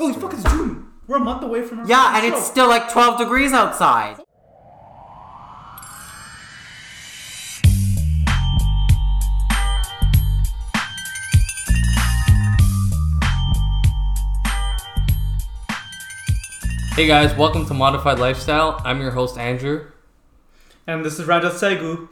Holy fuck, it's June. We're a month away from our Yeah, and show. it's still like 12 degrees outside. Hey guys, welcome to Modified Lifestyle. I'm your host Andrew, And this is Rajat Segu.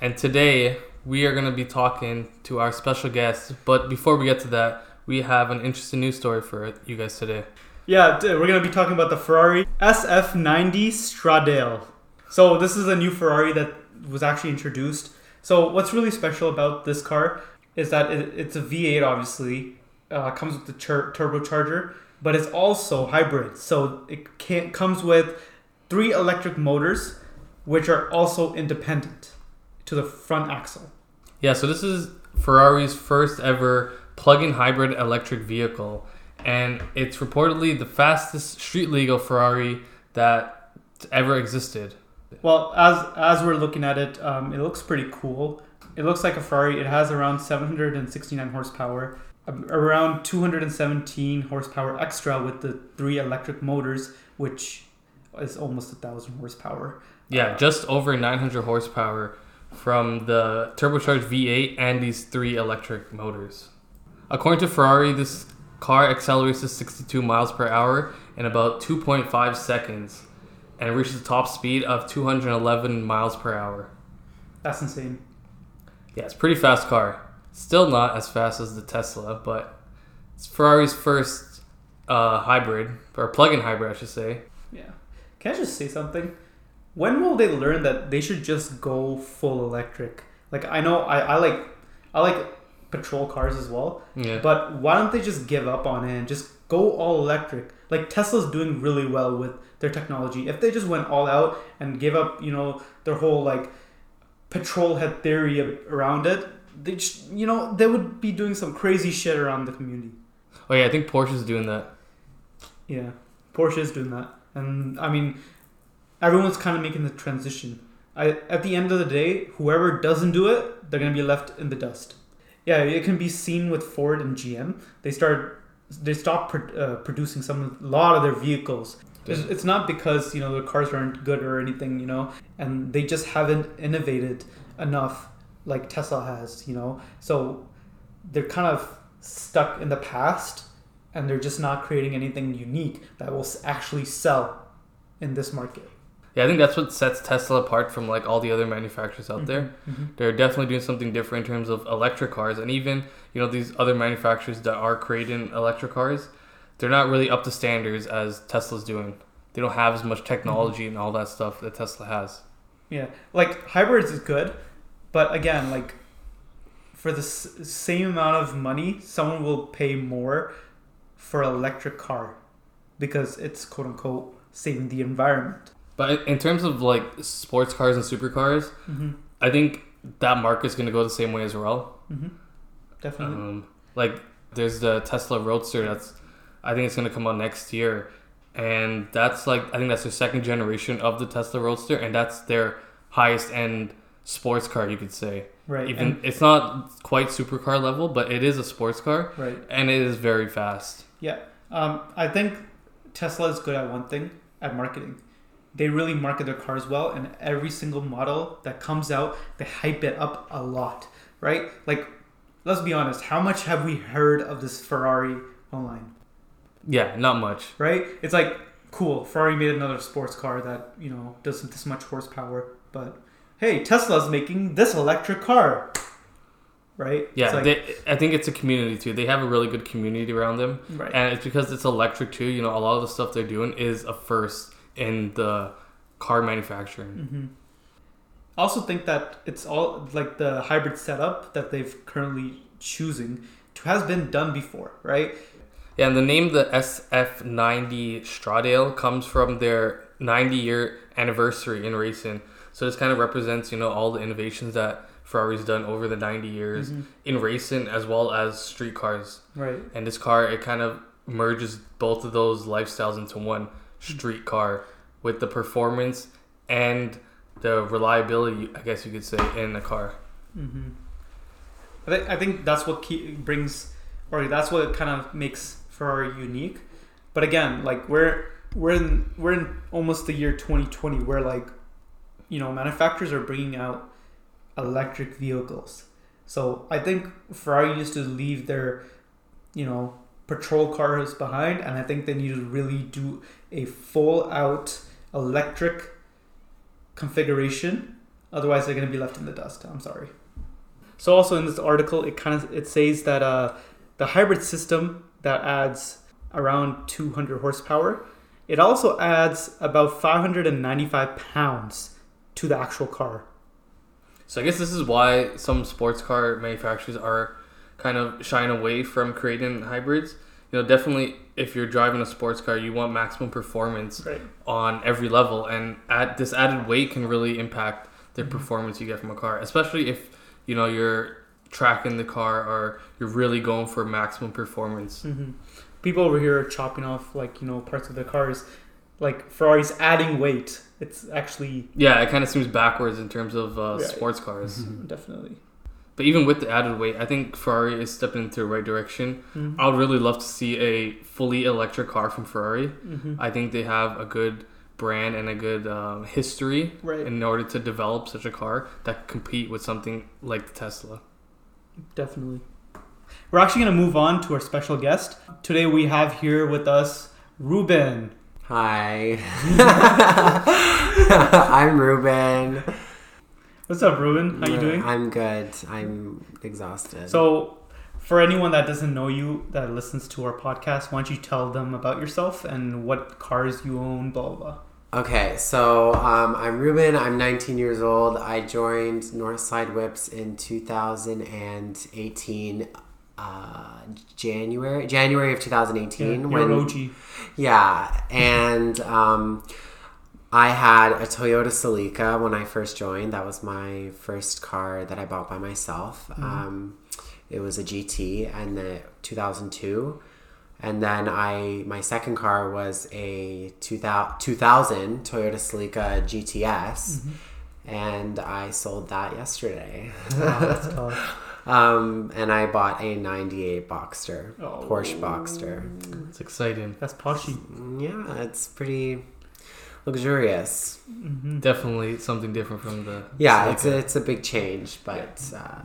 and today we are going to be talking to our special guest. But before we get to that, we have an interesting news story for you guys today. Yeah, we're gonna be talking about the Ferrari SF90 Stradale. So this is a new Ferrari that was actually introduced. So what's really special about this car is that it, it's a V8, obviously, uh, comes with the tur- turbocharger, but it's also hybrid. So it can comes with three electric motors, which are also independent to the front axle. Yeah, so this is Ferrari's first ever plug-in hybrid electric vehicle, and it's reportedly the fastest street legal Ferrari that ever existed. Well, as as we're looking at it, um, it looks pretty cool. It looks like a Ferrari. It has around 769 horsepower, around 217 horsepower extra with the three electric motors, which is almost a thousand horsepower. Yeah, just over 900 horsepower from the turbocharged V8 and these three electric motors. According to Ferrari, this car accelerates to 62 miles per hour in about 2.5 seconds and reaches a top speed of 211 miles per hour. That's insane. Yeah, it's a pretty fast car. Still not as fast as the Tesla, but it's Ferrari's first uh, hybrid, or plug-in hybrid, I should say. Yeah. Can I just say something? When will they learn that they should just go full electric? Like I know I, I like I like patrol cars as well. Yeah. But why don't they just give up on it and just go all electric? Like Tesla's doing really well with their technology. If they just went all out and gave up, you know, their whole like patrol head theory around it, they just, you know, they would be doing some crazy shit around the community. Oh yeah, I think Porsche's doing that. Yeah, Porsche is doing that, and I mean, everyone's kind of making the transition. I, at the end of the day, whoever doesn't do it, they're gonna be left in the dust. Yeah, it can be seen with Ford and GM. They start, they stop pro- uh, producing some, a lot of their vehicles. It's, it's not because you know the cars aren't good or anything, you know, and they just haven't innovated enough like Tesla has, you know. So they're kind of stuck in the past and they're just not creating anything unique that will actually sell in this market. Yeah, I think that's what sets Tesla apart from like all the other manufacturers out there. Mhm. They're definitely doing something different in terms of electric cars, and even you know these other manufacturers that are creating electric cars, they're not really up to standards as Tesla's doing. They don't have as much technology and all that stuff that Tesla has. Yeah, like hybrids is good, but again, like for the s- same amount of money, someone will pay more for an electric car because it's quote unquote saving the environment. But in terms of like sports cars and supercars, Mm-hmm. I think that market's going to go the same way as well. Mm-hmm. Definitely. Um, like there's the Tesla Roadster that's I think it's gonna come out next year, and that's like I think that's the second generation of the Tesla Roadster, and that's their highest end sports car you could say. right. Even and- it's not quite supercar level, but it is a sports car, right. and it is very fast. Yeah. Um, I think Tesla is good at one thing at marketing. They really market their cars well, and every single model that comes out, they hype it up a lot, right? Like, let's be honest, how much have we heard of this Ferrari online, Yeah, not much. right? It's like, cool, Ferrari made another sports car that, you know, doesn't this much horsepower, but hey, Tesla's making this electric car, right? Yeah, like, they, I think it's a community too. They have a really good community around them, right. and it's because it's electric too. You know, a lot of the stuff they're doing is a first in the car manufacturing. hmm I also think that it's all like the hybrid setup that they've currently choosing has been done before, right? Yeah, and the name the SF90 Stradale comes from their 90 year anniversary in racing. So this kind of represents, you know, all the innovations that Ferrari's done over the 90 years Mhm. in racing as well as street cars. Right. And this car, it kind of merges both of those lifestyles into one street car with the performance and the reliability, I guess you could say, in the car. hmm I think I think that's what key, brings, or that's what kind of makes Ferrari unique. But again, like we're we're in we're in almost the year 2020 where like you know manufacturers are bringing out electric vehicles. So I think Ferrari used to leave their you know patrol cars behind, and I think they need to really do a full out electric configuration. Otherwise, they're going to be left in the dust. I'm sorry. So also in this article, it kind of it says that uh, the hybrid system that adds around 200 horsepower, it also adds about 595 pounds to the actual car. So I guess this is why some sports car manufacturers are kind of shying away from creating hybrids. You know, definitely if you're driving a sports car, you want maximum performance Right. on every level, and add, this added weight can really impact the performance you get from a car, especially if you know you're tracking the car or you're really going for maximum performance. hmm People over here are chopping off like you know parts of the cars, like Ferrari's adding weight. It's actually Yeah, it kind of seems backwards in terms of uh, Right. sports cars. definitely. But even with the added weight, I think Ferrari is stepping into the right direction. Mhm. I would really love to see a fully electric car from Ferrari. Mhm. I think they have a good brand and a good um, history Right. in order to develop such a car that can compete with something like the Tesla. Definitely. We're actually going to move on to our special guest. Today we have here with us Ruben. Hi. I'm Ruben. What's up, Ruben? How you doing? I'm good. I'm exhausted. So, for anyone that doesn't know you that listens to our podcast, why don't you tell them about yourself and what cars you own, blah blah. blah. Okay, so um, I'm Ruben. I'm 19 years old. I joined Northside Whips in 2018, uh, January January of 2018. Yeah, when you're OG. Yeah, and um, I had a Toyota Celica when I first joined. That was my first car that I bought by myself. Um, it was a GT, and the 2002. And then I my second car was a 2000, 2000 Toyota Celica GTS, and I sold that yesterday. Tough. um, and I bought a 98 Boxster, Oh. Porsche Boxster. It's exciting. That's poshy. Yeah, it's pretty luxurious. hmm Definitely something different from the. Yeah, it's a, it's a big change, but uh,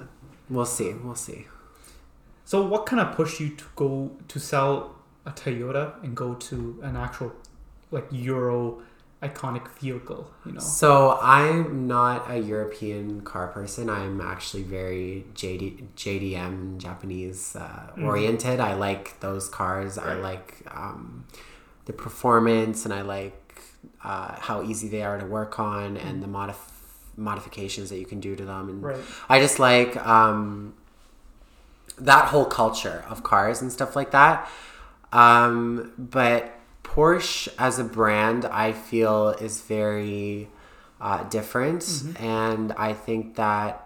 we'll see. We'll see. So, what kind of pushed you to go to sell a Toyota and go to an actual like Euro iconic vehicle? You know. So I'm not a European car person. I'm actually very JD, JDM Japanese uh, Mhm. oriented. I like those cars. I like um, the performance, and I like uh, how easy they are to work on, and the modif- modifications that you can do to them. And Right. I just like um, that whole culture of cars and stuff like that. Um, but Porsche as a brand, I feel, is very uh, different. And I think that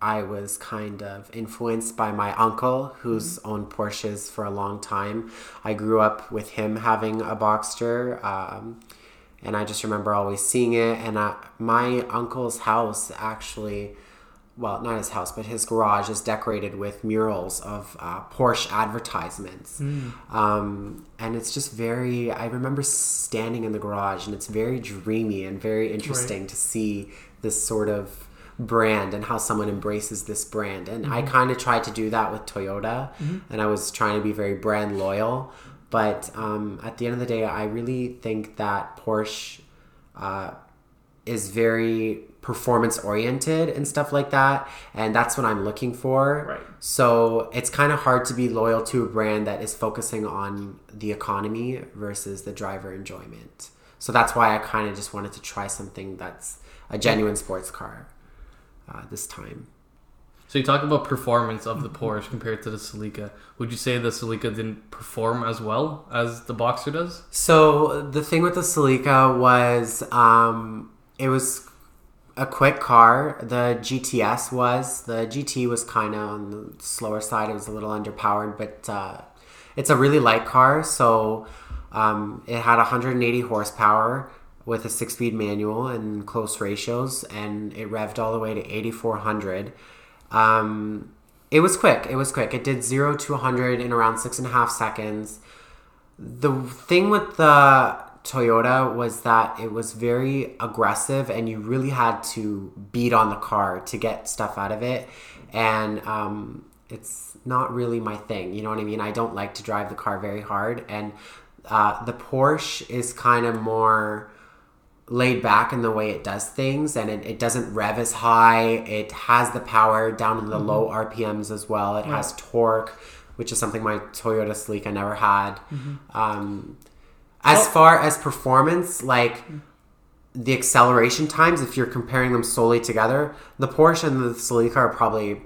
I was kind of influenced by my uncle, who's owned Porsches for a long time. I grew up with him having a Boxster. Um, and I just remember always seeing it. And my uncle's house actually, well, not his house, but his garage is decorated with murals of uh, Porsche advertisements. Um, and it's just very, I remember standing in the garage and it's very dreamy and very interesting to see this sort of brand and how someone embraces this brand. And I kind of tried to do that with Toyota and I was trying to be very brand loyal. But um, at the end of the day, I really think that Porsche uh, is very performance oriented and stuff like that. And that's what I'm looking for. Right. So it's kind of hard to be loyal to a brand that is focusing on the economy versus the driver enjoyment. So that's why I kind of just wanted to try something that's a genuine sports car uh, this time. So you talk about performance of the Porsche compared to the Celica. Would you say the Celica didn't perform as well as the Boxster does? So the thing with the Celica was um, it was a quick car. The GTS was the GT was kind of on the slower side. It was a little underpowered, but uh, it's a really light car. So um, it had 180 horsepower with a six-speed manual and close ratios, and it revved all the way to 8,400. Um, it was quick. It was quick. It did zero to 100 in around six and a half seconds. the thing with the Toyota was that it was very aggressive and you really had to beat on the car to get stuff out of it. And um, it's not really my thing. You know what I mean? I don't like to drive the car very hard. And uh, the Porsche is kind of more laid back in the way it does things and it, it doesn't rev as high. It has the power down in the mm-hmm. low RPMs as well. It has torque, which is something my Toyota Celica never had. Mm-hmm. Um, as far as performance, like mm. the acceleration times, if you're comparing them solely together, the Porsche and the Celica are probably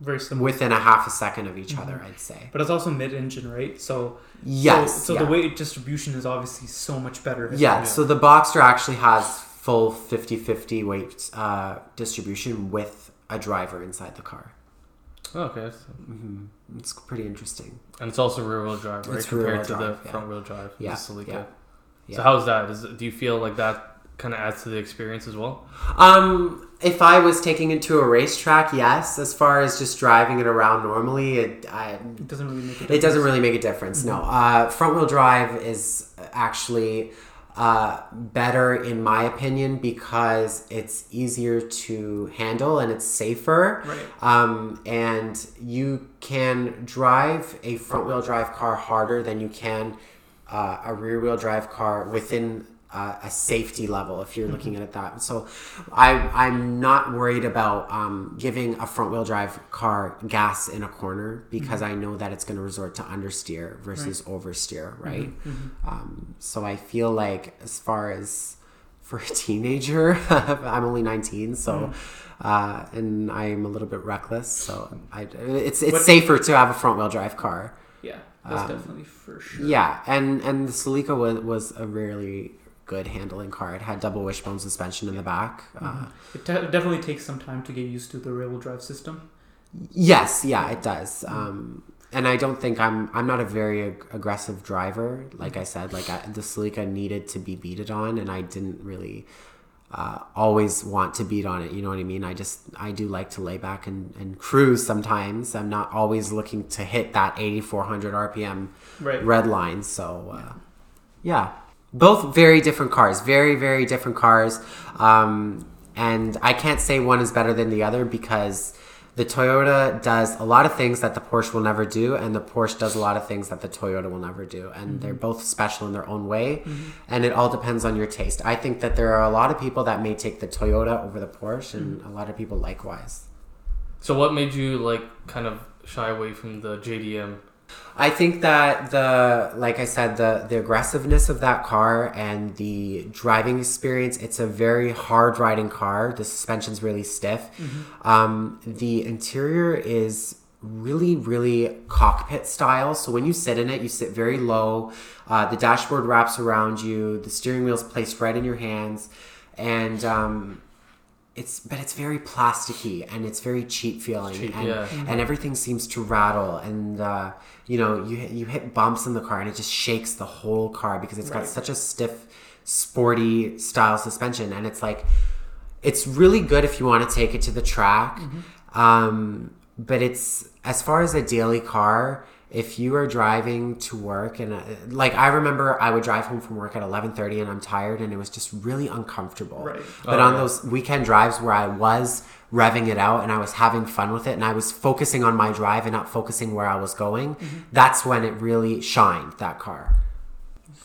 Very similar. within a half a second of each other, I'd say. but it's also mid-engine, right? So Yes. So, so yeah. the weight distribution is obviously so much better. Yeah, so the Boxster actually has full 50-50 weight uh, distribution with a driver inside the car. Oh, okay. that's- hmm It's pretty interesting. And it's also rear wheel drive, right? It's Compared to drive, the yeah. front wheel drive. Yeah, the yeah, yeah. So how's that? Is it, do you feel like that kind of adds to the experience as well? Um, if I was taking it to a racetrack, yes. As far as just driving it around normally, it I, It doesn't really make a it doesn't really make a difference. No, uh, front wheel drive is actually uh, better in my opinion because it's easier to handle and it's safer. Right. Um, and you can drive a front wheel drive car harder than you can uh, a rear wheel drive car within uh, a safety level if you're looking at it that so I, i'm not worried about um, giving a front wheel drive car gas in a corner because i know that it's going to resort to understeer versus oversteer right? Um, so i feel like as far as for a teenager i'm only 19 so uh, and i'm a little bit reckless so I, it's it's But- safer to have a front wheel drive car. Yeah, that's Um, definitely for sure. yeah, and and the Celica was was a really good handling car. It had double wishbone suspension in the back. Uh, It te- definitely takes some time to get used to the rear-wheel drive system. yes, yeah, it does. Um, and I don't think I'm I'm not a very ag- aggressive driver. Like I said, like I, the Celica needed to be beated on, and I didn't really. Uh, always want to beat on it you know what i mean i just i do like to lay back and, and cruise sometimes i'm not always looking to hit that 8400 rpm Right. red line. So uh, yeah, both very different cars, very very different cars. Um, and I can't say one is better than the other because the Toyota does a lot of things that the Porsche will never do, and the Porsche does a lot of things that the Toyota will never do. And mm-hmm. they're both special in their own way, mm-hmm. and it all depends on your taste. I think that there are a lot of people that may take the Toyota over the Porsche, and mm-hmm. a lot of people likewise. So what made you like kind of shy away from the JDM? I think that the like I said the the aggressiveness of that car and the driving experience it's a very hard riding car. The suspension's really stiff. Um, the interior is really really cockpit style. So when you sit in it you sit very low. Uh, the dashboard wraps around you. The steering wheel's placed right in your hands. And um, it's but it's very plasticky and it's very cheap feeling. Cheap, and, yeah. and everything seems to rattle. And uh, you know you hit- you hit bumps in the car and it just shakes the whole car because it's got such a stiff sporty style suspension. And it's like it's really good if you want to take it to the track. Um, but it's as far as a daily car if you are driving to work and uh, like i remember i would drive home from work at 11.30 and i'm tired and it was just really uncomfortable. Right. but Oh, on yeah. those weekend drives where i was revving it out and i was having fun with it and i was focusing on my drive and not focusing where i was going that's when it really shined that car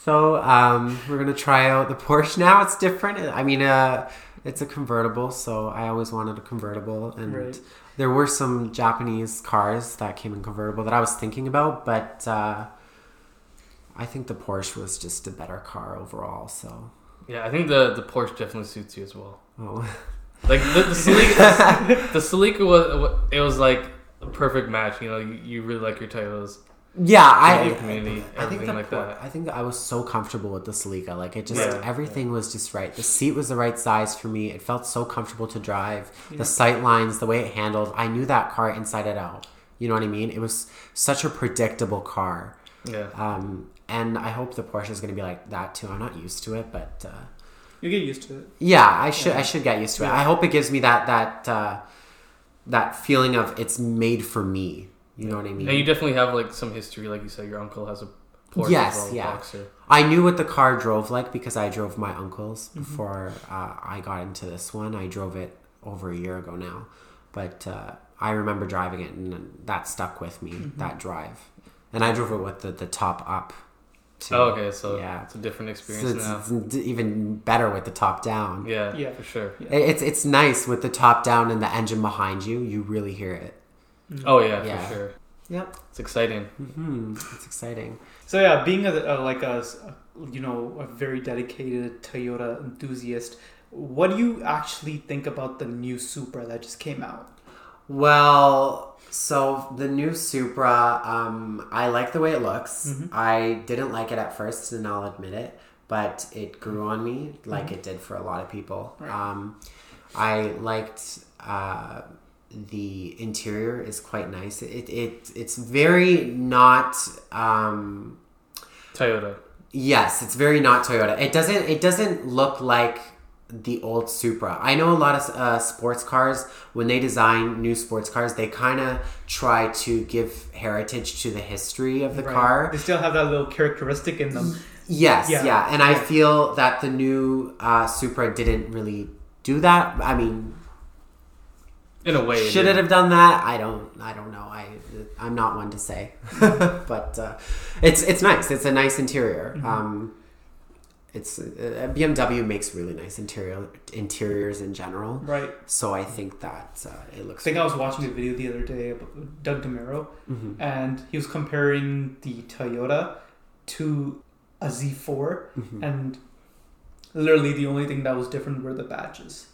so um, we're gonna try out the Porsche now. It's different. I mean, uh, it's a convertible, so I always wanted a convertible, and Right. there were some Japanese cars that came in convertible that I was thinking about, but uh, I think the Porsche was just a better car overall. So, Yeah, I think the the Porsche definitely suits you as well. oh. Like the, the Celica, the Celica was it was like a perfect match. You know, you, you really like your titles. yeah, I. Community, I think the like that. I think I was so comfortable with the Celica. Like it just Yeah. everything was just right. The seat was the right size for me. It felt so comfortable to drive. Yeah. The sight lines, the way it handled, I knew that car inside and out. You know what I mean? It was such a predictable car. Yeah, Um, and I hope the Porsche is going to be like that too. I'm not used to it, but uh, You get used to it. yeah, I should Yeah. I should get used to it. Yeah. I hope it gives me that that uh, that feeling of it's made for me. You know what I mean? and you definitely have like some history. Like you said, your uncle has a Porsche Yes, as well, yeah. Boxster. I knew what the car drove like because I drove my uncle's Mm-hmm. before uh, I got into this one. I drove it over a year ago now, but uh, I remember driving it and that stuck with me. Mm-hmm. That drive, and I drove it with the, the top up. Too. Oh, okay, so Yeah. it's a different So experience it's, now. it's even better with the top down. Yeah, Yeah. for sure. Yeah. It's it's nice with the top down and the engine behind you. You really hear it. Oh yeah, Yeah. for sure. Yep. It's exciting. hmm It's exciting. So yeah, being a, a like a s- you know a very dedicated Toyota enthusiast, what do you actually think about the new Supra that just came out? Well, so the new Supra, um, I like the way it looks. Mhm. I didn't like it at first, and I'll admit it, but it grew on me like it did for a lot of people. Right. Um, I liked uh, the interior is quite nice. It, it it's very not. Um, Toyota. Yes, it's very not Toyota. It doesn't. It doesn't look like the old Supra. I know a lot of uh, sports cars when they design new sports cars, they kind of try to give heritage to the history of the Right. car. They still have that little characteristic in them. Yes, Yeah. yeah, and I feel that the new uh, Supra didn't really do that. I mean, In a way. should did. it have done that? I don't. I don't know. I I'm not one to say, but uh, it's it's nice. It's a nice interior. Mm-hmm. Um, it's uh, BMW makes really nice interior interiors in general. Right. So I think that uh, it I looks. think I was watching a video the other day about Doug DeMuro, Mhm. and he was comparing the Toyota to a Z4, Mhm. and literally the only thing that was different were the badges.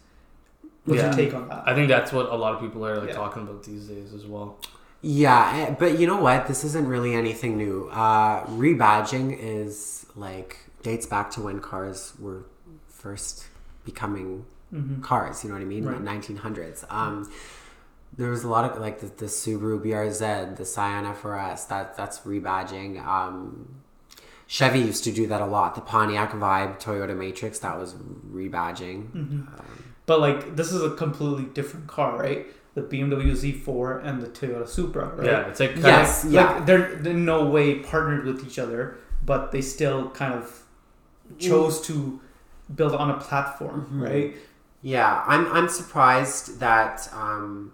What's Yeah. your take on that? I think that's what a lot of people are like Yeah. talking about these days as well. Yeah, eh, but you know what? This isn't really anything new. Uh, rebadging is like dates back to when cars were first becoming hmm cars. You know what I mean? Right. Nineteen hundreds. Um, there was a lot of like the, the Subaru BRZ, the Scion FRS. That that's rebadging. Um, Chevy used to do that a lot. The Pontiac Vibe, Toyota Matrix, that was rebadging. hmm Um, But like this is a completely different car, right? The BMW Z4 and the Toyota Supra, right? Yeah, it's like kind Yes. Like, yeah. like they're, they're in no way partnered with each other, but they still kind of chose to build on a platform, Mhm. right? Yeah, I'm I'm surprised that um,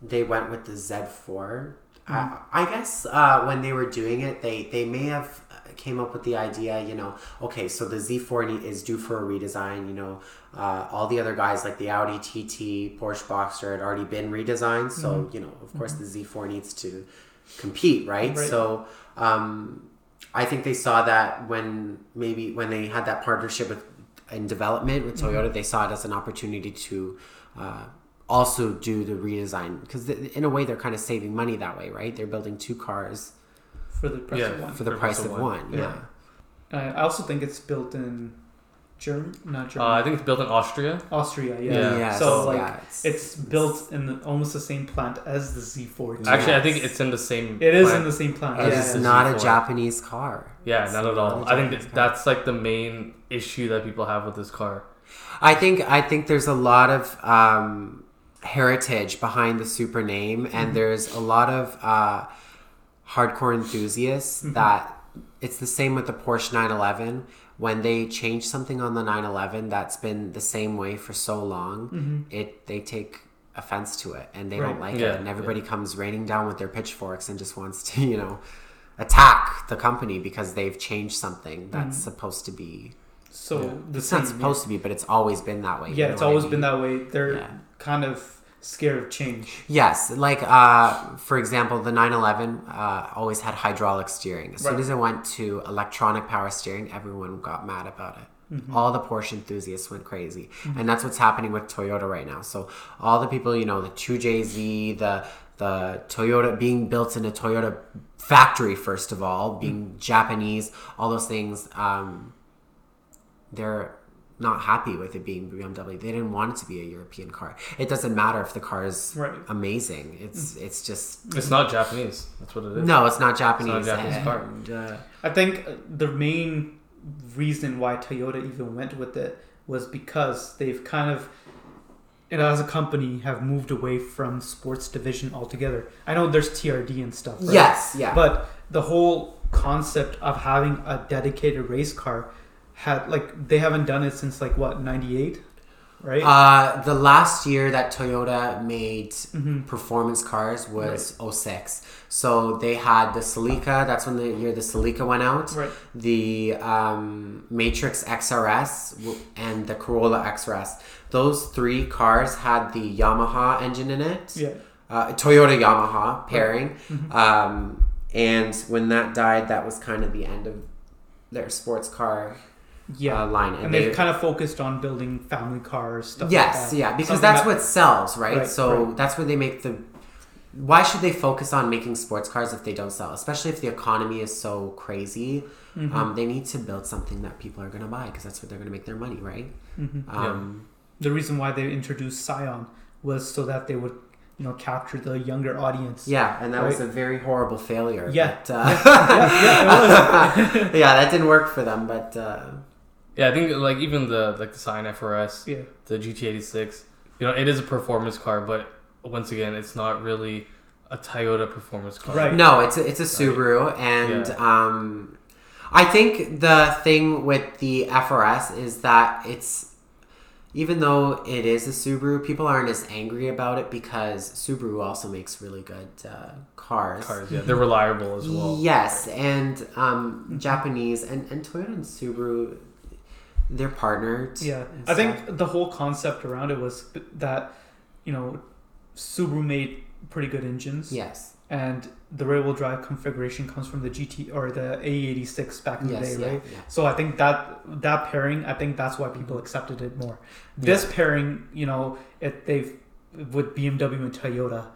they went with the Z4. I, I guess uh, when they were doing it, they they may have uh, came up with the idea, you know, okay, so the Z4 ne- is due for a redesign. You know, uh, all the other guys like the Audi TT, Porsche Boxster had already been redesigned, so you know, of course, the Z4 needs to compete, right? Right. So. Um, I think they saw that when maybe when they had that partnership with in development with Toyota, they saw it as an opportunity to uh, also do the redesign because in a way they're kind of saving money that way, right? They're building two cars For the price Yeah. of one. for the For price of one. one. Yeah. Uh, I also think it's built in Germany, not uh, I think it's built in Austria. Austria. Yeah. Yeah. Yes, So like yeah, it's built in the, almost the same plant as the Z4. Actually, I think it's in the same. It is in the same plant. As It yeah, is not a Z4. Japanese car. Yeah, It's not at all. I think that car. that's like the main issue that people have with this car. I think I think there's a lot of um, heritage behind the Supra name, Mm-hmm. and there's a lot of uh, hardcore enthusiasts Mm-hmm. that it's the same with the Porsche 911. When they change something on the 911 that's been the same way for so long, Mhm. it they take offense to it and they Right. don't like Yeah, it, and everybody comes raining down with their pitchforks and just wants to you know attack the company because they've changed something that's Mhm. supposed to be So Yeah. the it's same. not supposed to be, but it's always been that way. you Yeah, know it's what I always mean? been that way. They're Yeah. kind of scared of change. Yes, like uh, for example, the 911 uh, always had hydraulic steering. As soon as it went to electronic power steering, everyone got mad about it. Mm-hmm. All the Porsche enthusiasts went crazy, and that's what's happening with Toyota right now. So all the people, you know, the 2JZ, the the Toyota being built in a Toyota factory, first of all, being Japanese, all those things, um, they're not happy with it being BMW. They didn't want it to be a European car. It doesn't matter if the car is Right. amazing. It's it's just It's not Japanese. That's what it is. no, it's not Japanese. It's not Japanese car. and, uh, I think uh, the main reason why Toyota even went with it was because they've kind of, you know, as a company, have moved away from sports division altogether. I know there's TRD and stuff. Right? Yes, yeah. But the whole concept of having a dedicated race car had like they haven't done it since like what 98 right Uh, the last year that Toyota made Mhm. performance cars was '06. So they had the Celica. That's when the year the Celica went out. right The um, Matrix XRS and the Corolla XRS. Those three cars had the Yamaha engine in it. yeah Uh, Toyota Yamaha pairing. Mhm. Um, and when that died, that was kind of the end of their sports car yeah uh, line. and they've kind of focused on building family cars stuff yes, like that. yeah, because Something that's that- what sells, right? Right, so right. that's where they make the. Why should they focus on making sports cars if they don't sell? Especially if the economy is so crazy. Mhm. Um, they need to build something that people are going to buy because that's what they're going to make their money, right? Mhm. Um, the reason why they introduced Scion was so that they would you know capture the younger audience yeah. and that was a very horrible failure. Yeah. but, uh, yeah, yeah, it yeah, that didn't work for them, but uh, Yeah, I think like even the like the Scion FRS, yeah the GT86, you know, it is a performance car, but once again, it's not really a Toyota performance car. Right. No, it's a, it's a Subaru, and um, I think the thing with the FRS is that it's even though it is a Subaru, people aren't as angry about it because Subaru also makes really good uh, cars. Cars, yeah, they're reliable as well. Yes, and um, Japanese and, and Toyota and Subaru, they're partnered. Yeah, I stuff. think the whole concept around it was that, you know, Subaru made pretty good engines. Yes. And the rear wheel drive configuration comes from the GT or the A86 back in Yes. the day, yeah, right? yeah. So I think that that pairing, I think that's why people accepted it more. This pairing, you know, it they've with BMW and Toyota.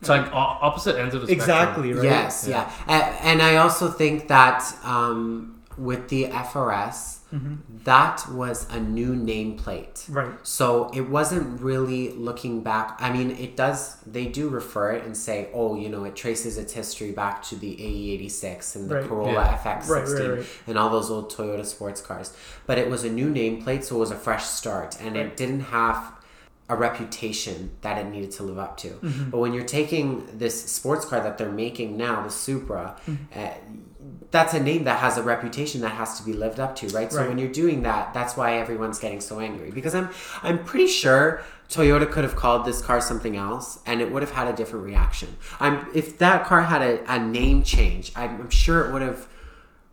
It's like opposite ends of the spectrum. Exactly, right? Yes, yeah. A- And I also think that um, with the FRS, hmm that was a new nameplate. Right. So it wasn't really looking back. I mean, it does, they do refer it and say, oh, you know, it traces its history back to the AE86 and the Right. Corolla Yeah. FX16 Right, right, right. and all those old Toyota sports cars. But it was a new nameplate, so it was a fresh start. And Right. it didn't have a reputation that it needed to live up to. Mm-hmm. But when you're taking this sports car that they're making now, the Supra, Mm-hmm. uh, that's a name that has a reputation that has to be lived up to, right? So Right. when you're doing that, that's why everyone's getting so angry. Because I'm I'm pretty sure Toyota could have called this car something else, and it would have had a different reaction. I'm if that car had a, a name change, I'm, I'm sure it would have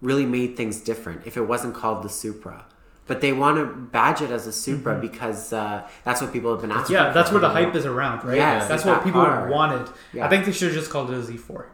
really made things different if it wasn't called the Supra. But they want to badge it as a Supra because uh, that's what people have been asking. Mm-hmm. Yeah, that's where the hype is around, right? Yes, that's what people car. wanted. Yeah. I think they should have just called it a Z4.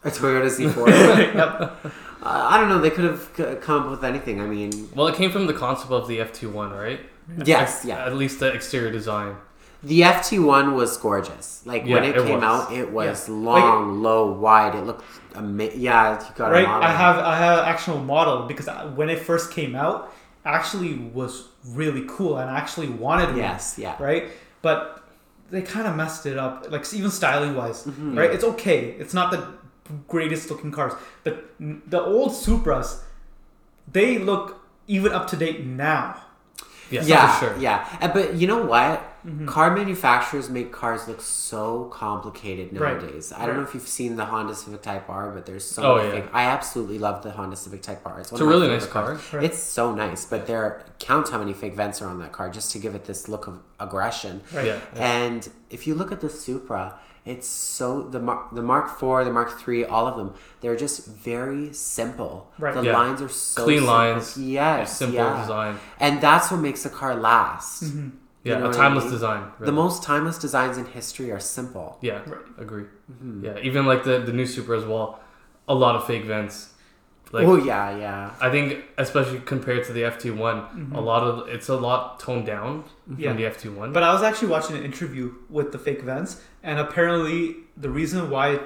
A Toyota Z4. yep. Uh, I don't know. They could have c- come up with anything. I mean, Well, it came from the concept of the FT1, right? yes, yeah. At least the exterior design. The FT1 was gorgeous. Like when Yeah, it it came was. out, it was Yeah. long, low, wide. It looked amazing. Yeah, you got right a model. i have i have an actual model because I- when it first came out actually was really cool and i actually wanted one Yes, yeah. right but they kind of messed it up like even styling wise Mm-hmm. right it's okay it's not the greatest looking cars the the old supras they look even up to date now Yes, yeah, for sure. yeah. Uh, But you know what? Mm-hmm. Car manufacturers make cars look so complicated Right. nowadays. I don't know if you've seen the Honda Civic Type R, but there's so Oh, many. yeah. things. I absolutely love the Honda Civic Type R. one It's a really nice car. Right. It's so nice, but there count how many fake vents are on that car just to give it this look of aggression. Right. Yeah. And if you look at the Supra, it's so the Mark the Mark IV, the Mark III, all of them, they're just very simple. Right. The Yeah. lines are so Clean simple. lines, Yes, Simple yeah. design. and that's what makes a car last. Mm-hmm. Yeah, know a what I timeless mean? design. The most timeless designs in history are simple. Yeah, Right. agree. Mm-hmm. Yeah, even like the the new Supra as well. A lot of fake vents. Like oh yeah, yeah. I think, especially compared to the FT one, mm-hmm. a lot of it's a lot toned down Yeah. from the FT one. But I was actually watching an interview with the fake vents, and apparently the reason why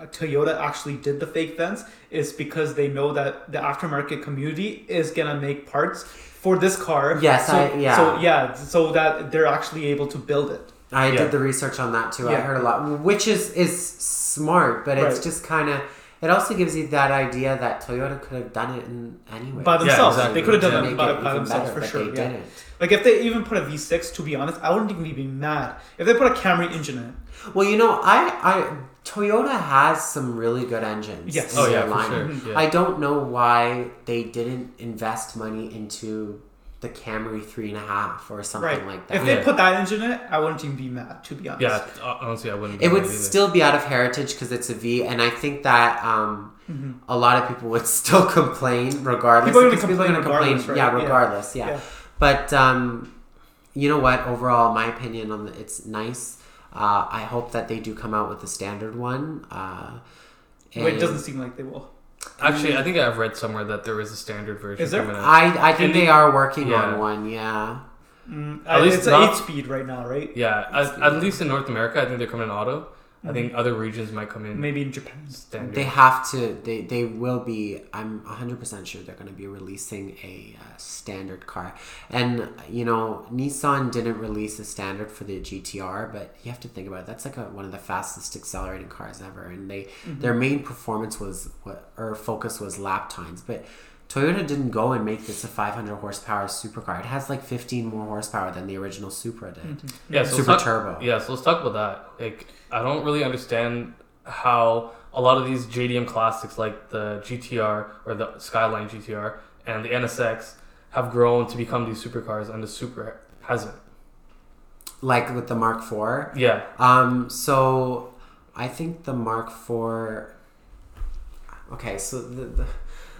Toyota actually did the fake vents is because they know that the aftermarket community is gonna make parts for this car. Yes, so, I- yeah. So yeah, so that they're actually able to build it. I Yeah. did the research on that too. I heard a lot, which is is smart, but it's just kind of It also gives you that idea that Toyota could have done it in anyway. By themselves. exactly. They could have done Yeah. that by, it by themselves better, for sure. They Yeah. didn't. Like if they even put a V6, to be honest, I wouldn't even be mad if they put a Camry engine in it. Well, you know, I, I Toyota has some really good engines. Yes. in Oh, their yeah, for sure. Yeah. I don't know why they didn't invest money into the Camry three and a half or something Right. like that. If they Yeah. put that engine in it, I wouldn't even be mad. To be honest. Yeah, uh, honestly, I wouldn't. it would either. still be out of heritage because it's a V, and I think that um, Mhm. a lot of people would still complain regardless. People are gonna complain gonna regardless, right? Yeah, Yeah. regardless. Yeah. Yeah. But um, you know what? Overall, my opinion on the, it's nice. Uh, I hope that they do come out with the standard one. Uh, But it doesn't seem like they will. Actually, I think I've read somewhere that there is a standard version Is there? coming out. I I think Can they are working Yeah. on one. Yeah. Mm, At least it's not- an eight speed right now, right? Yeah, at, at least in North America, I think they're coming in auto. I think other regions might come in Maybe in Japan. standard. They have to. They they will be. I'm 100 percent sure they're going to be releasing a uh, standard car. And you know, Nissan didn't release a standard for the GTR, but you have to think about it. That's like a, one of the fastest accelerating cars ever, and they their main performance was what or focus was lap times, but. Toyota didn't go and make this a 500 horsepower supercar. It has like 15 more horsepower than the original Supra did. yeah, so let's Super talk- turbo. Yeah, so let's talk about that. Like, I don't really understand how a lot of these JDM classics, like the GTR or the Skyline GTR and the NSX, have grown to become these supercars, and the Supra hasn't. Like with the Mark IV, Yeah, Um, so I think the Mark IV. Okay, so the, the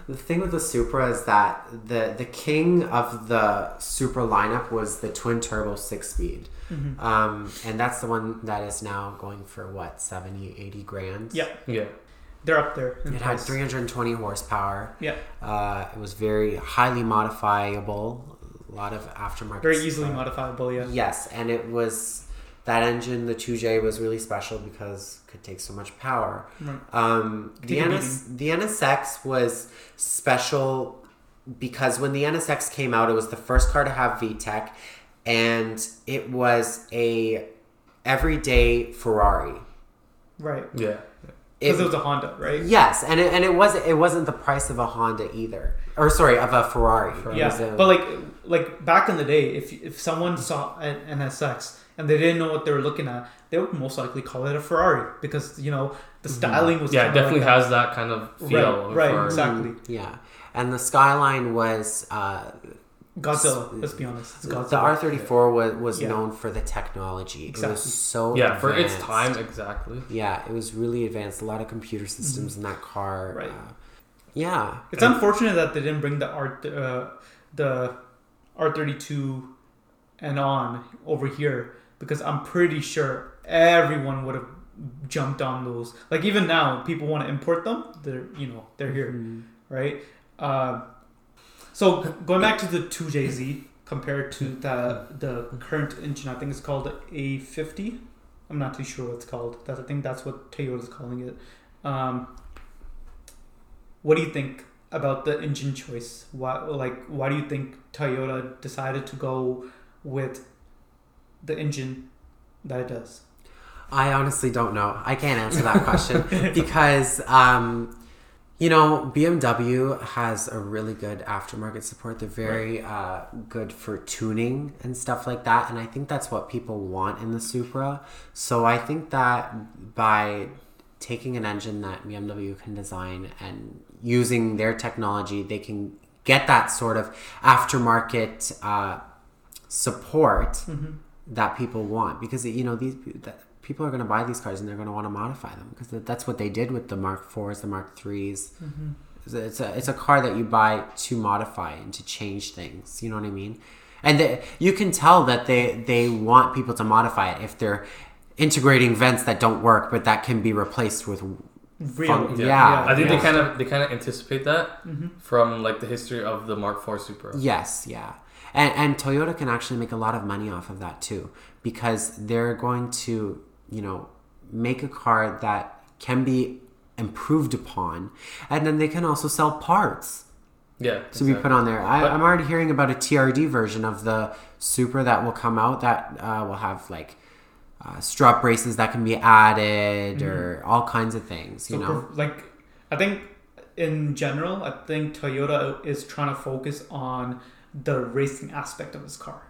the thing with the Supra is that the the king of the Supra lineup was the twin turbo six speed, Mhm. um, and that's the one that is now going for what 70, 80 grand. Yeah. yeah. They're up there. in It had 320 horsepower. Yeah. Uh, it was very highly modifiable. A lot of aftermarket. Very easily stuff. modifiable, yeah. Yes, and it was that engine, the 2J, was really special because it could take so much power. Right. Um, the, NS, the NSX was special because when the NSX came out, it was the first car to have VTEC, and it was a everyday Ferrari. Right. Yeah. Because it was a Honda, right? yes, and it, and it wasn't it wasn't the price of a Honda either, or sorry, of a Ferrari. It was Yeah, a- but like like back in the day, if if someone saw an NSX and they didn't know what they were looking at, they would most likely call it a Ferrari because you know the styling was Mm-hmm. Yeah, it definitely like that. has that kind of feel. Right, of right, Ferrari. exactly. yeah, and the Skyline was uh, Godzilla. Let's be honest, it's The R34 was, was Yeah. known for the technology. It Exactly. was so Yeah, for its time, exactly. Yeah, it was really advanced. A lot of computer systems in that car. Mm-hmm. Right. Uh, yeah. It's unfortunate that they didn't bring the R uh, the R thirty two and on over here because I'm pretty sure everyone would have jumped on those. Like even now, people want to import them. They're you know they're here, Mm. right? Uh, so going back to the two JZ compared to the the current engine, I think it's called A fifty. I'm not too sure what it's called. That's I think that's what Toyota's calling it. Um, what do you think about the engine choice? Why, like, why do you think Toyota decided to go with the engine that it does? I honestly don't know. I can't answer that question because, um, you know, BMW has a really good aftermarket support. They're very uh, good for tuning and stuff like that. And I think that's what people want in the Supra. So I think that by taking an engine that BMW can design and using their technology, they can get that sort of aftermarket uh, support Mm-hmm. That people want because you know these that people are going to buy these cars and they're going to want to modify them because that's what they did with the Mark IVs, the Mark IIIs. Mm-hmm. It's a, it's a it's a car that you buy to modify and to change things. You know what I mean? And they, you can tell that they they want people to modify it if they're integrating vents that don't work, but that can be replaced with Real, Fun- yeah. I think yeah. they kind of they kind of anticipate that Mhm. from like the history of the Mark IV Supra. Yes, yeah. And and Toyota can actually make a lot of money off of that too because they're going to, you know, make a car that can be improved upon and then they can also sell parts Yeah. to be put on there. I, I'm already hearing about a TRD version of the Supra that will come out that uh, will have like uh, strut braces that can be added or all kinds of things, you So, know. like, I think in general, I think Toyota is trying to focus on the racing aspect of his car.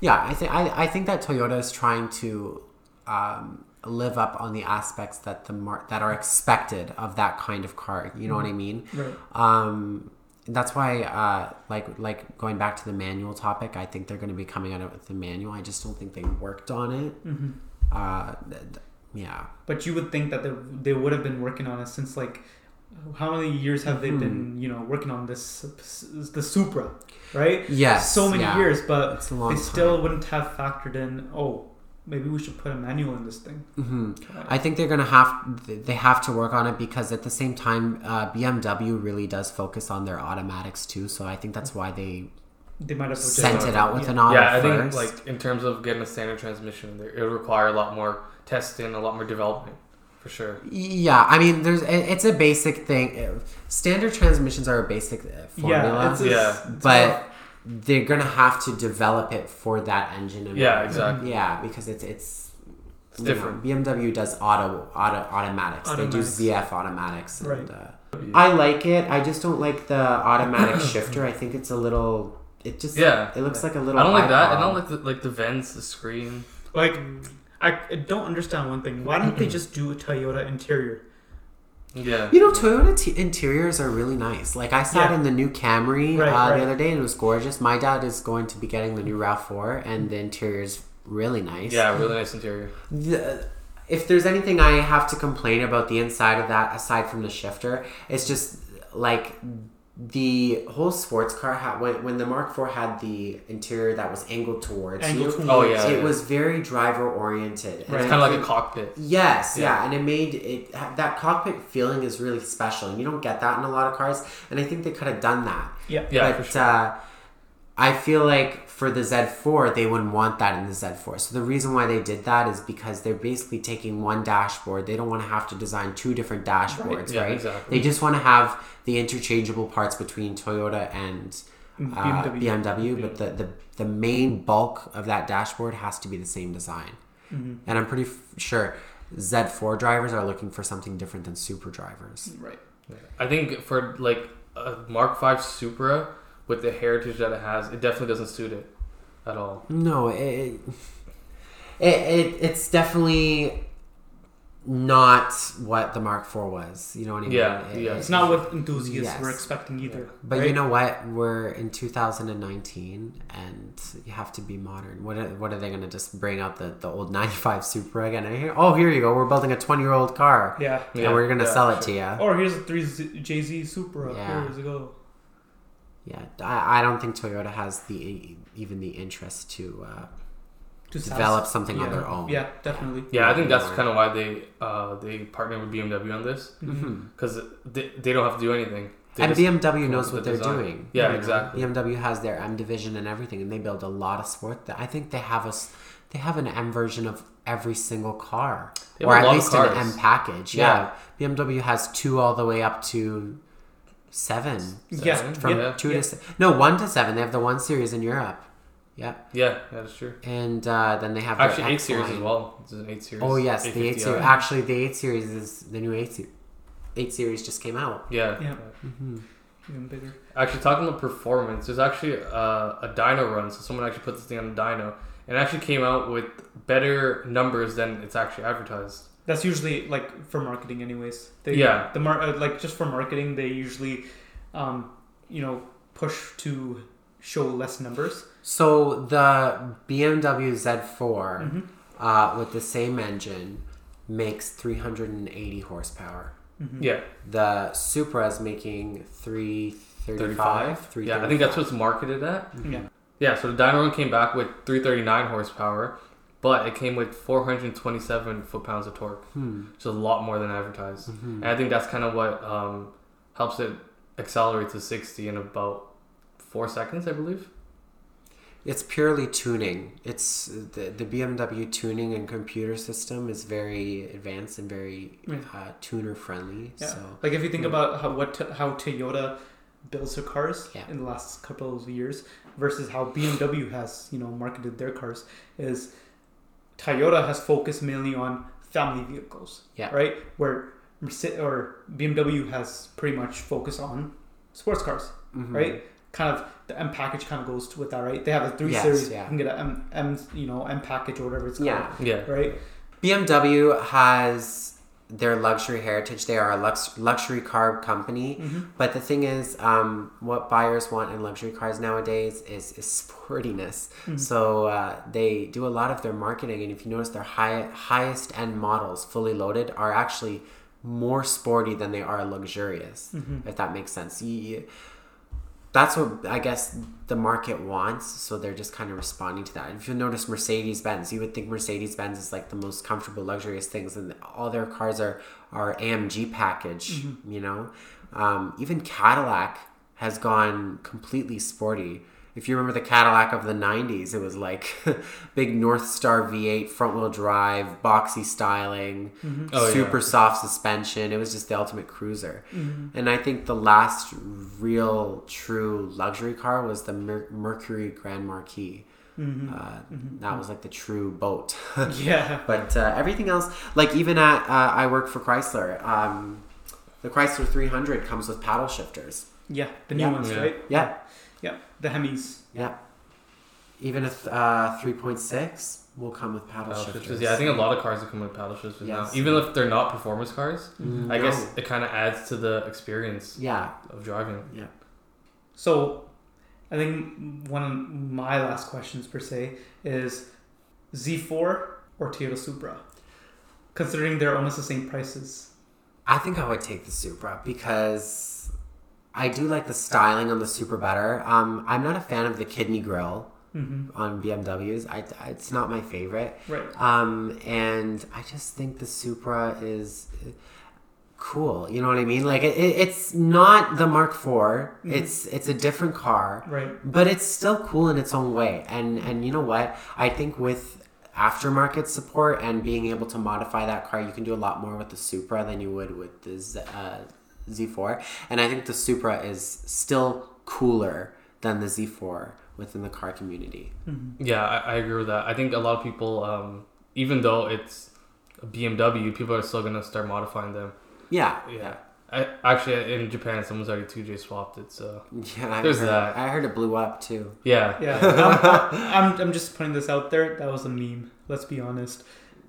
Yeah, I think I, I think that Toyota is trying to um, live up on the aspects that the mar- that are expected of that kind of car. You know what I mean? Right. Um, that's why, uh, like like going back to the manual topic, I think they're going to be coming out with the manual. I just don't think they worked on it. hmm Uh, th- th- yeah, But you would think that they, they would have been working on it since like how many years have they Mhm. been you know working on this the Supra, right? yes, so many yeah. years, but It's a long they time. still wouldn't have factored in. Oh, maybe we should put a manual in this thing. hmm I think they're gonna have they have to work on it because at the same time, uh, BMW really does focus on their automatics too. So I think that's why they they might have sent it out with yeah. an auto yeah, I think like in terms of getting a standard transmission, it would require a lot more testing, a lot more development, for sure. Yeah, I mean, there's it's a basic thing. Standard transmissions are a basic uh, formula, Yeah, it's a, Yeah. but they're gonna have to develop it for that engine. and- Yeah, exactly. Yeah, because it's it's, It's you know, different. BMW does auto auto automatics. They do ZF automatics. And, Right. uh, I like it. I just don't like the automatic shifter. I think it's a little. It just Yeah. It looks like a little. I don't like that. I don't like the, like the vents, the screen. like I, I don't understand one thing. Why don't they just do a Toyota interior? Yeah. You know, Toyota t- interiors are really nice. Like I sat Yeah. in the new Camry Right, uh, right. the other day, and it was gorgeous. My dad is going to be getting the new Rav Four, and the interior is really nice. Yeah, really nice interior. The, if there's anything I have to complain about the inside of that, aside from the shifter, it's just like the whole sports car had when, when the Mark IV had the interior that was angled towards Angled you. towards- Oh, yeah. it was very driver oriented. Right. It's kind of like a cockpit. Yes, yeah. Yeah. and it made it that cockpit feeling is really special, and you don't get that in a lot of cars. And I think they could have done that. Yeah. Yeah, but sure. uh, I feel like for the Z4, they wouldn't want that in the Z4. So the reason why they did that is because they're basically taking one dashboard. They don't want to have to design two different dashboards, Yeah, right? exactly. They just want to have the interchangeable parts between Toyota and uh, BMW. BMW, but the, the the main bulk of that dashboard has to be the same design. Mhm. And I'm pretty f- sure Z4 drivers are looking for something different than Supra drivers. Right. Yeah. I think for like a Mark V Supra with the heritage that it has, it definitely doesn't suit it at all. No, it, it, it it's definitely not what the Mark IV was. You know what I mean? Yeah, It- yeah. It's not what enthusiasts Yes. were expecting either. But right? you know what? We're in 2019, and you have to be modern. What are, what are they going to just bring out the, the old 95 Supra again? And here- Oh, here you go. We're building a 20 year old car, Yeah. and we're going to yeah, sell it sure. to you. Or here's a three Z- JZ Supra Yeah. years ago. Yeah, I, I don't think Toyota has the even the interest to uh, To develop satisfy- something on their own. Yeah, definitely. Yeah, I think that's More. kind of why they uh, they partnered with BMW on this because they, they don't have to do anything. They And BMW knows what with they're design. doing. Yeah, you know? exactly. BMW has their M division and everything, and they build a lot of sport. That I think they have a they have an M version of every single car, They have or a at lot of least an. M package. Yeah. BMW has two all the way up to seven. Yeah, Seven? From yeah, two yeah. to se- no one to seven. They have the one series in Europe. Yeah, yeah, yeah, that's true. and uh, then they have their Actually, eight X series line. as well. It's an eight series. Oh yes, the eight series. Actually, the eight series is the new eight series. Eight series just came out. Yeah. Yeah. hmm Even bigger. Actually, talking about performance, there's actually a, a dyno run. So someone actually put this thing on a dyno, and actually came out with better numbers than it's actually advertised. That's usually like for marketing, anyways. They, Yeah. The mar- uh, like just for marketing, they usually, um, you know, push to show less numbers. So the BMW Z4 Mhm. uh, with the same engine makes 380 horsepower. Mhm. Yeah, The Supra is making 335. 35. Yeah, I think that's what's marketed at. Yeah. Yeah, so the dyno run came back with 339 horsepower, but it came with 427 foot pounds of torque, Hmm. which is a lot more than advertised. Mhm. And I think that's kind of what um, helps it accelerate to 60 in about four seconds, I believe. It's purely tuning. It's the, the BMW tuning and computer system is very advanced and very Yeah. uh, tuner friendly. Yeah. So Like if you think Hmm. about how what to, how Toyota builds their cars Yeah. in the last couple of years versus how BMW has you know marketed their cars is Toyota has focused mainly on family vehicles. Yeah. Right. Where or BMW has pretty much focused on sports cars, Mhm. right? Kind of the M package kind of goes to with that, right? They have a three Yes, series. yeah. You can get an M, you know, M package or whatever it's called, Yeah. Yeah. right? BMW has their luxury heritage. They are a lux- luxury car company. Mm-hmm. But the thing is, um, what buyers want in luxury cars nowadays is, is sportiness. Mhm. So uh, they do a lot of their marketing, and if you notice, their high, highest end models, fully loaded, are actually more sporty than they are luxurious. Mhm. If that makes sense. You- you- that's what I guess the market wants, so they're just kind of responding to that. If you notice Mercedes Benz, you would think Mercedes Benz is like the most comfortable, luxurious things, and all their cars are are AMG package. You know, um, even Cadillac has gone completely sporty. If you remember the Cadillac of the '90s, it was like big Northstar V8, front wheel drive, boxy styling, Oh, yeah. super soft suspension. It was just the ultimate cruiser. Mm-hmm. And I think the last real true luxury car was the Mer- Mercury Grand Marquis. Mm-hmm. Uh, That was like the true boat. Yeah. but uh, everything else, like even at uh, I work for Chrysler, um, the Chrysler 300 comes with paddle shifters. Yeah. The new Yeah. ones, Yeah. right? Yeah, Yeah. The Hemis. yeah. Even a th- uh, 3.6 will come with paddle, Paddle shifters. shifters. Yeah, I think a lot of cars that come with paddle shifters Yes. now. Even if they're not performance cars, Mm, I guess it kind of adds to the experience Yeah, of driving. Yeah. So, I think one of my last questions per se is Z4 or Toyota Supra, considering they're almost the same prices. I think I would take the Supra because I do like the styling on the Supra better. Um, I'm not a fan of the kidney grill Mm-hmm. on BMWs. I, it's not my favorite. Right. Um, and I just think the Supra is uh, cool. You know what I mean? Like it, it, it's not the Mark IV. It's it's a different car, Right. but it's still cool in its own way. And and you know what? I think with aftermarket support and being able to modify that car, you can do a lot more with the Supra than you would with the uh, Z4. And I think the Supra is still cooler than the Z4 within the car community. Mm-hmm. Yeah, I, I agree with that. I think a lot of people, um, even though it's a BMW, people are still gonna start modifying them. Yeah, Yeah. I, actually, in Japan, someone's already 2J swapped it. So Yeah, I There's heard, that. I heard it blew up too. yeah, Yeah. I'm, I'm, I'm just putting this out there. That was a meme. Let's be honest.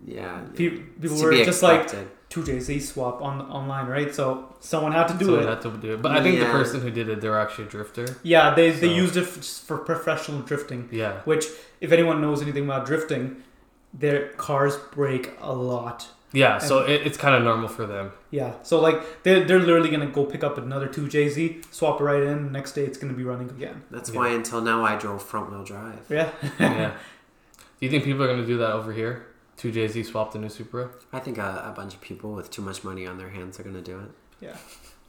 Yeah, People, people were be just like expected. 2JZ swap on online, right? So someone had to do so it. had to do it. But I think the person who did it, they're actually a drifter. Yeah, they, they used it f- for professional drifting. Yeah, Which, if anyone knows anything about drifting, their cars break a lot. yeah. So it, it's kind of normal for them. Yeah, so like they're, they're literally gonna go pick up another two JZ, swap it right in. Next day it's gonna be running again. That's Yeah. why until now I drove front wheel drive. Yeah, yeah. Do you think people are gonna do that over here? 2JZ swapped the new Supra. I think a, a bunch of people with too much money on their hands are gonna do it. Yeah,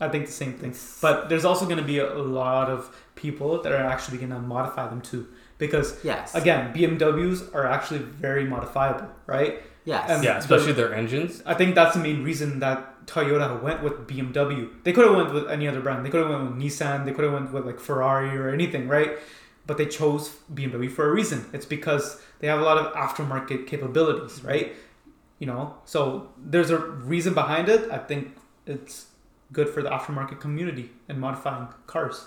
I think the same thing. But there's also gonna be a, a lot of people that are actually gonna modify them too, because Yes. again, BMWs are actually very modifiable, right? yes. and- Yeah, especially their engines. I think that's the main reason that Toyota went with BMW. They could have went with any other brand. They could have went with Nissan. They could have went with like Ferrari or anything, right? But they chose BMW for a reason. It's because they have a lot of aftermarket capabilities, right? You know, so there's a reason behind it. I think it's good for the aftermarket community and modifying cars.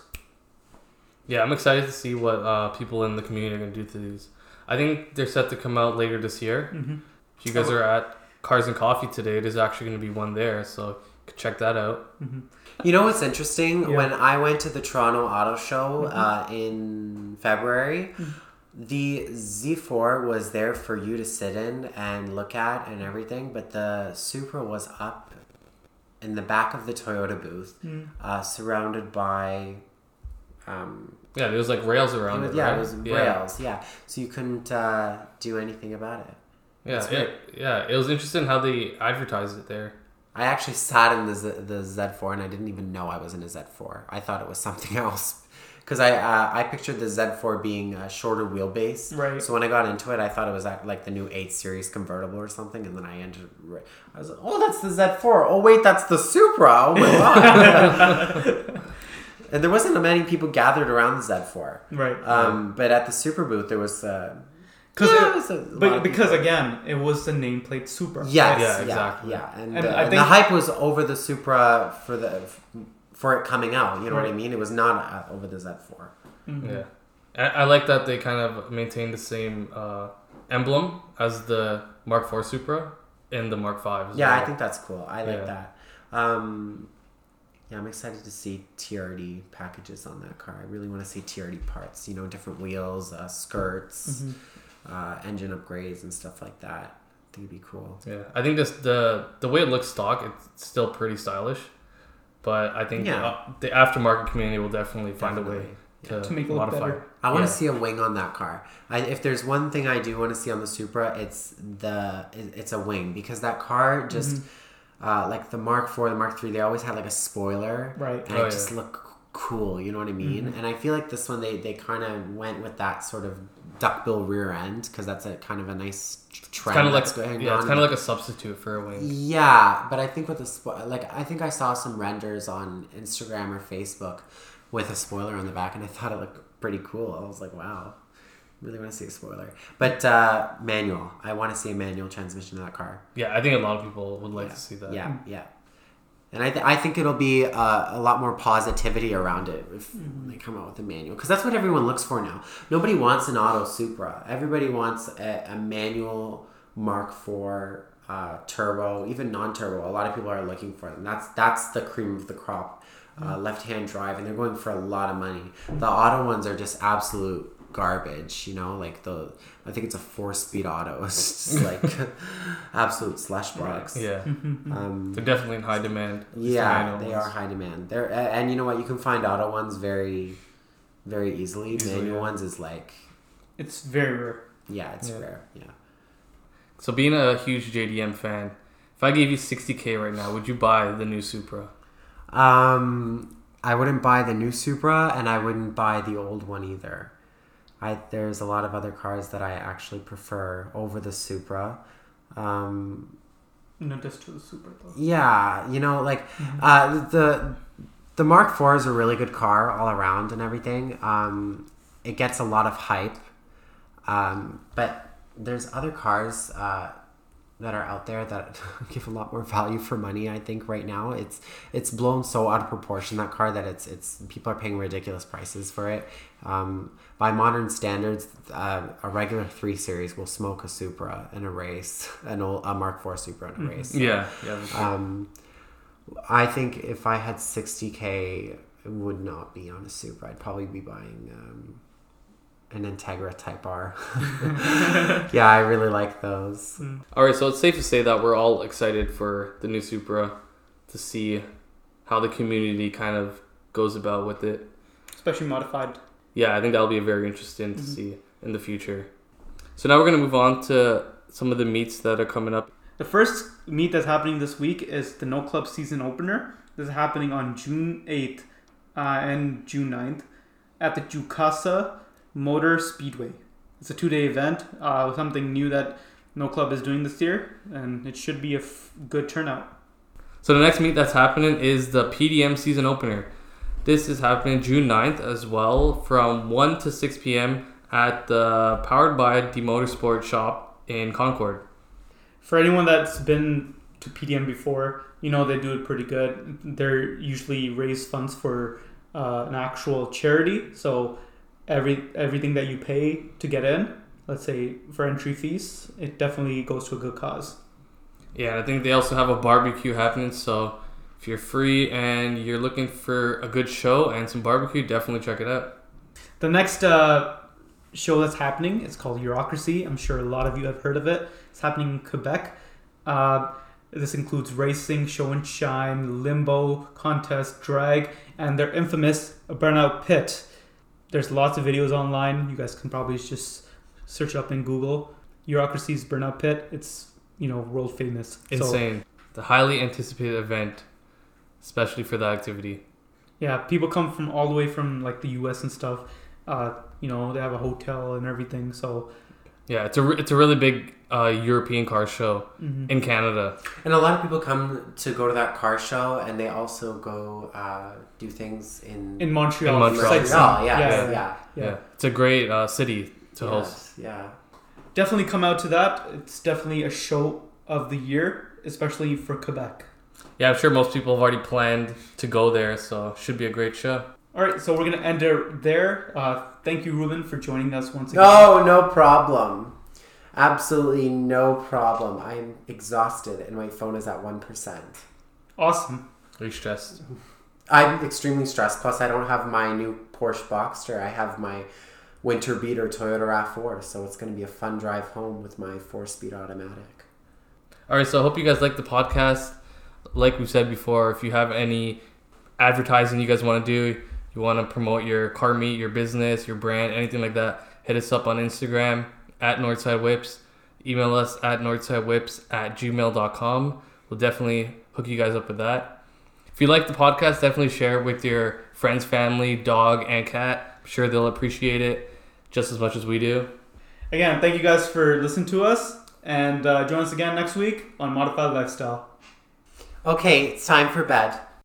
Yeah, I'm excited to see what uh, people in the community are gonna do to these. I think they're set to come out later this year. Mm-hmm. If you guys are at Cars and Coffee today, there's actually gonna be one there, so check that out. Mm-hmm. You know what's interesting? Yeah. When I went to the Toronto Auto Show Mhm. uh, in February, Mhm. The Z4 was there for you to sit in and look at and everything, but the Supra was up in the back of the Toyota booth, Mm-hmm. uh, surrounded by. Um, Yeah, was like rails it around was- it. yeah, right? it was yeah. rails. Yeah, so you couldn't uh, do anything about it. Yeah, That's yeah, yeah. It was interesting how they advertised it there. I actually sat in the Z- the Z4 and I didn't even know I was in a Z4. I thought it was something else because I uh, I pictured the Z4 being a shorter wheelbase. Right. So when I got into it, I thought it was act- like the new 8 Series convertible or something, and then I entered. ri- I was like, "Oh, that's the Z4. Oh, wait, that's the Supra. Oh my god!" and there wasn't many people gathered around the Z4. Right. Um, but at the Supra booth, there was uh, Because Yeah, it's a but because people- again, it was the nameplate Supra. Yes, Yeah, yeah, exactly. yeah, and, And uh, I the think- hype was over the Supra for the for it coming out. You know what I mean? It was not uh, over the Z4. Mhm. Yeah, I, I like that they kind of maintain the same uh, emblem as the Mark IV Supra and the Mark V. Yeah, well. I think that's cool. I like Yeah. that. Um, yeah, I'm excited to see TRD packages on that car. I really want to see TRD parts. You know, different wheels, uh, skirts, Mhm. uh, engine upgrades, and stuff like that. I think it'd be cool. Yeah, I think this the the way it looks stock, it's still pretty stylish, but I think Yeah. uh, the aftermarket community will definitely find a way Definitely. to, To make it look modify. better. I want Yeah. to see a wing on that car. I, if there's one thing I do want to see on the Supra, it's the it's a wing because that car just Mm-hmm. uh, like the Mark IV, the Mark III, they always had like a spoiler, Right. and Oh, it just looked cool. You know what I mean? Mm-hmm. And I feel like this one they they kind of went with that sort of duckbill rear end because that's a kind of a nice trend kind of like yeah, it's kind of like a substitute for a wing. Yeah, but I think with the spo- like I think I saw some renders on Instagram or Facebook with a spoiler on the back, and I thought it looked pretty cool. I was like, wow, really want to see a spoiler. But uh, manual, I want to see a manual transmission in that car. Yeah, I think a lot of people would like yeah. to see that. Yeah, yeah. And I, th- I think it'll be uh, a lot more positivity around it if they come out with a manual because that's what everyone looks for now. Nobody wants an auto Supra. Everybody wants a, a manual Mark IV uh, turbo, even non-turbo. A lot of people are looking for them. That's that's the cream of the crop. Uh, left-hand drive, and they're going for a lot of money. The auto ones are just absolute garbage. You know, like the I think it's a four-speed auto. It's just like absolute slush box. Yeah, Um, they're definitely in high demand. It's the yeah, they ones. are high demand. They're and you know what? You can find auto ones very, very easily. Easily, Manual yeah. ones is like, It's very rare. yeah, it's Yeah. rare. Yeah. So being a huge JDM fan, if I gave you 60k right now, would you buy the new Supra? Um, I wouldn't buy the new Supra, and I wouldn't buy the old one either. I there's a lot of other cars that I actually prefer over the Supra. Um, No, just to the Supra though. yeah, you know, like uh, the the Mark IV is a really good car all around and everything. Um, it gets a lot of hype, um, but there's other cars uh, that are out there that give a lot more value for money. I think right now it's it's blown so out of proportion that car that it's it's people are paying ridiculous prices for it. Um, by modern standards, uh, a regular three series will smoke a Supra in a race, an old a Mark IV Supra in a race. Yeah, yeah. that's true. Um, I think if I had 60k, it would not be on a Supra. I'd probably be buying um, an Integra Type R. yeah, I really like those. All right, so it's safe to say that we're all excited for the new Supra to see how the community kind of goes about with it. Especially modified. Yeah, I think that'll be very interesting to Mhm. see in the future. So now we're gonna move on to some of the meets that are coming up. The first meet that's happening this week is the No Club season opener. This is happening on June 8th uh, and June 9th at the Jukasa Motor Speedway. It's a two day event, uh, something new that No Club is doing this year, and it should be a f- good turnout. So the next meet that's happening is the PDM season opener. This is happening June 9th as well from 1 to 6 p.m. at the Powered by the Motorsport shop in Concord. For anyone that's been to PDM before, you know they do it pretty good. They're usually raise funds for uh, an actual charity. So every everything that you pay to get in, let's say for entry fees, it definitely goes to a good cause. Yeah, I think they also have a barbecue happening. So if you're free and you're looking for a good show and some barbecue, definitely check it out. The next uh, show that's happening is called Eurocracy. I'm sure a lot of you have heard of it. It's happening in Quebec. Uh, this includes racing, show and shine, limbo, contest, drag, and their infamous burnout pit. There's lots of videos online. You guys can probably just search it up in Google. Eurocracy's burnout pit. It's you know world famous. So, Insane. the highly anticipated event, especially for that activity. yeah, people come from all the way from like the U.S. and stuff. Uh, you know they have a hotel and everything. So Yeah, it's a re- it's a really big uh, European car show mhm. in Canada. And a lot of people come to go to that car show, and they also go uh, do things in, in Montreal. In Montreal. sightseeing. Montreal. Yeah, yeah, yeah, yeah. yeah. Yeah, it's a great uh, city to host. Yeah. definitely come out to that. It's definitely a show of the year, especially for Quebec. Yeah, I'm sure most people have already planned to go there, so should be a great show. All right, so we're gonna end it there. Uh, thank you, Ruben, for joining us once again. No, no problem. Absolutely no problem. I'm exhausted and my phone is at 1%. Awesome. Are you stressed? I'm extremely stressed. Plus, I don't have my new Porsche Boxster. I have my winter beater Toyota RAV4. So it's going to be a fun drive home with my four speed automatic. All right, so I hope you guys like the podcast. Like we said before, if you have any advertising you guys want to do, you want to promote your car meet, your business, your brand, anything like that, hit us up on Instagram at Northside Whips. Email us at northsidewhips at gmail.com. We'll definitely hook you guys up with that. If you like the podcast, definitely share it with your friends, family, dog, and cat. I'm sure they'll appreciate it just as much as we do. Again, thank you guys for listening to us, and uh, join us again next week on Modified Lifestyle. Okay, it's time for bed.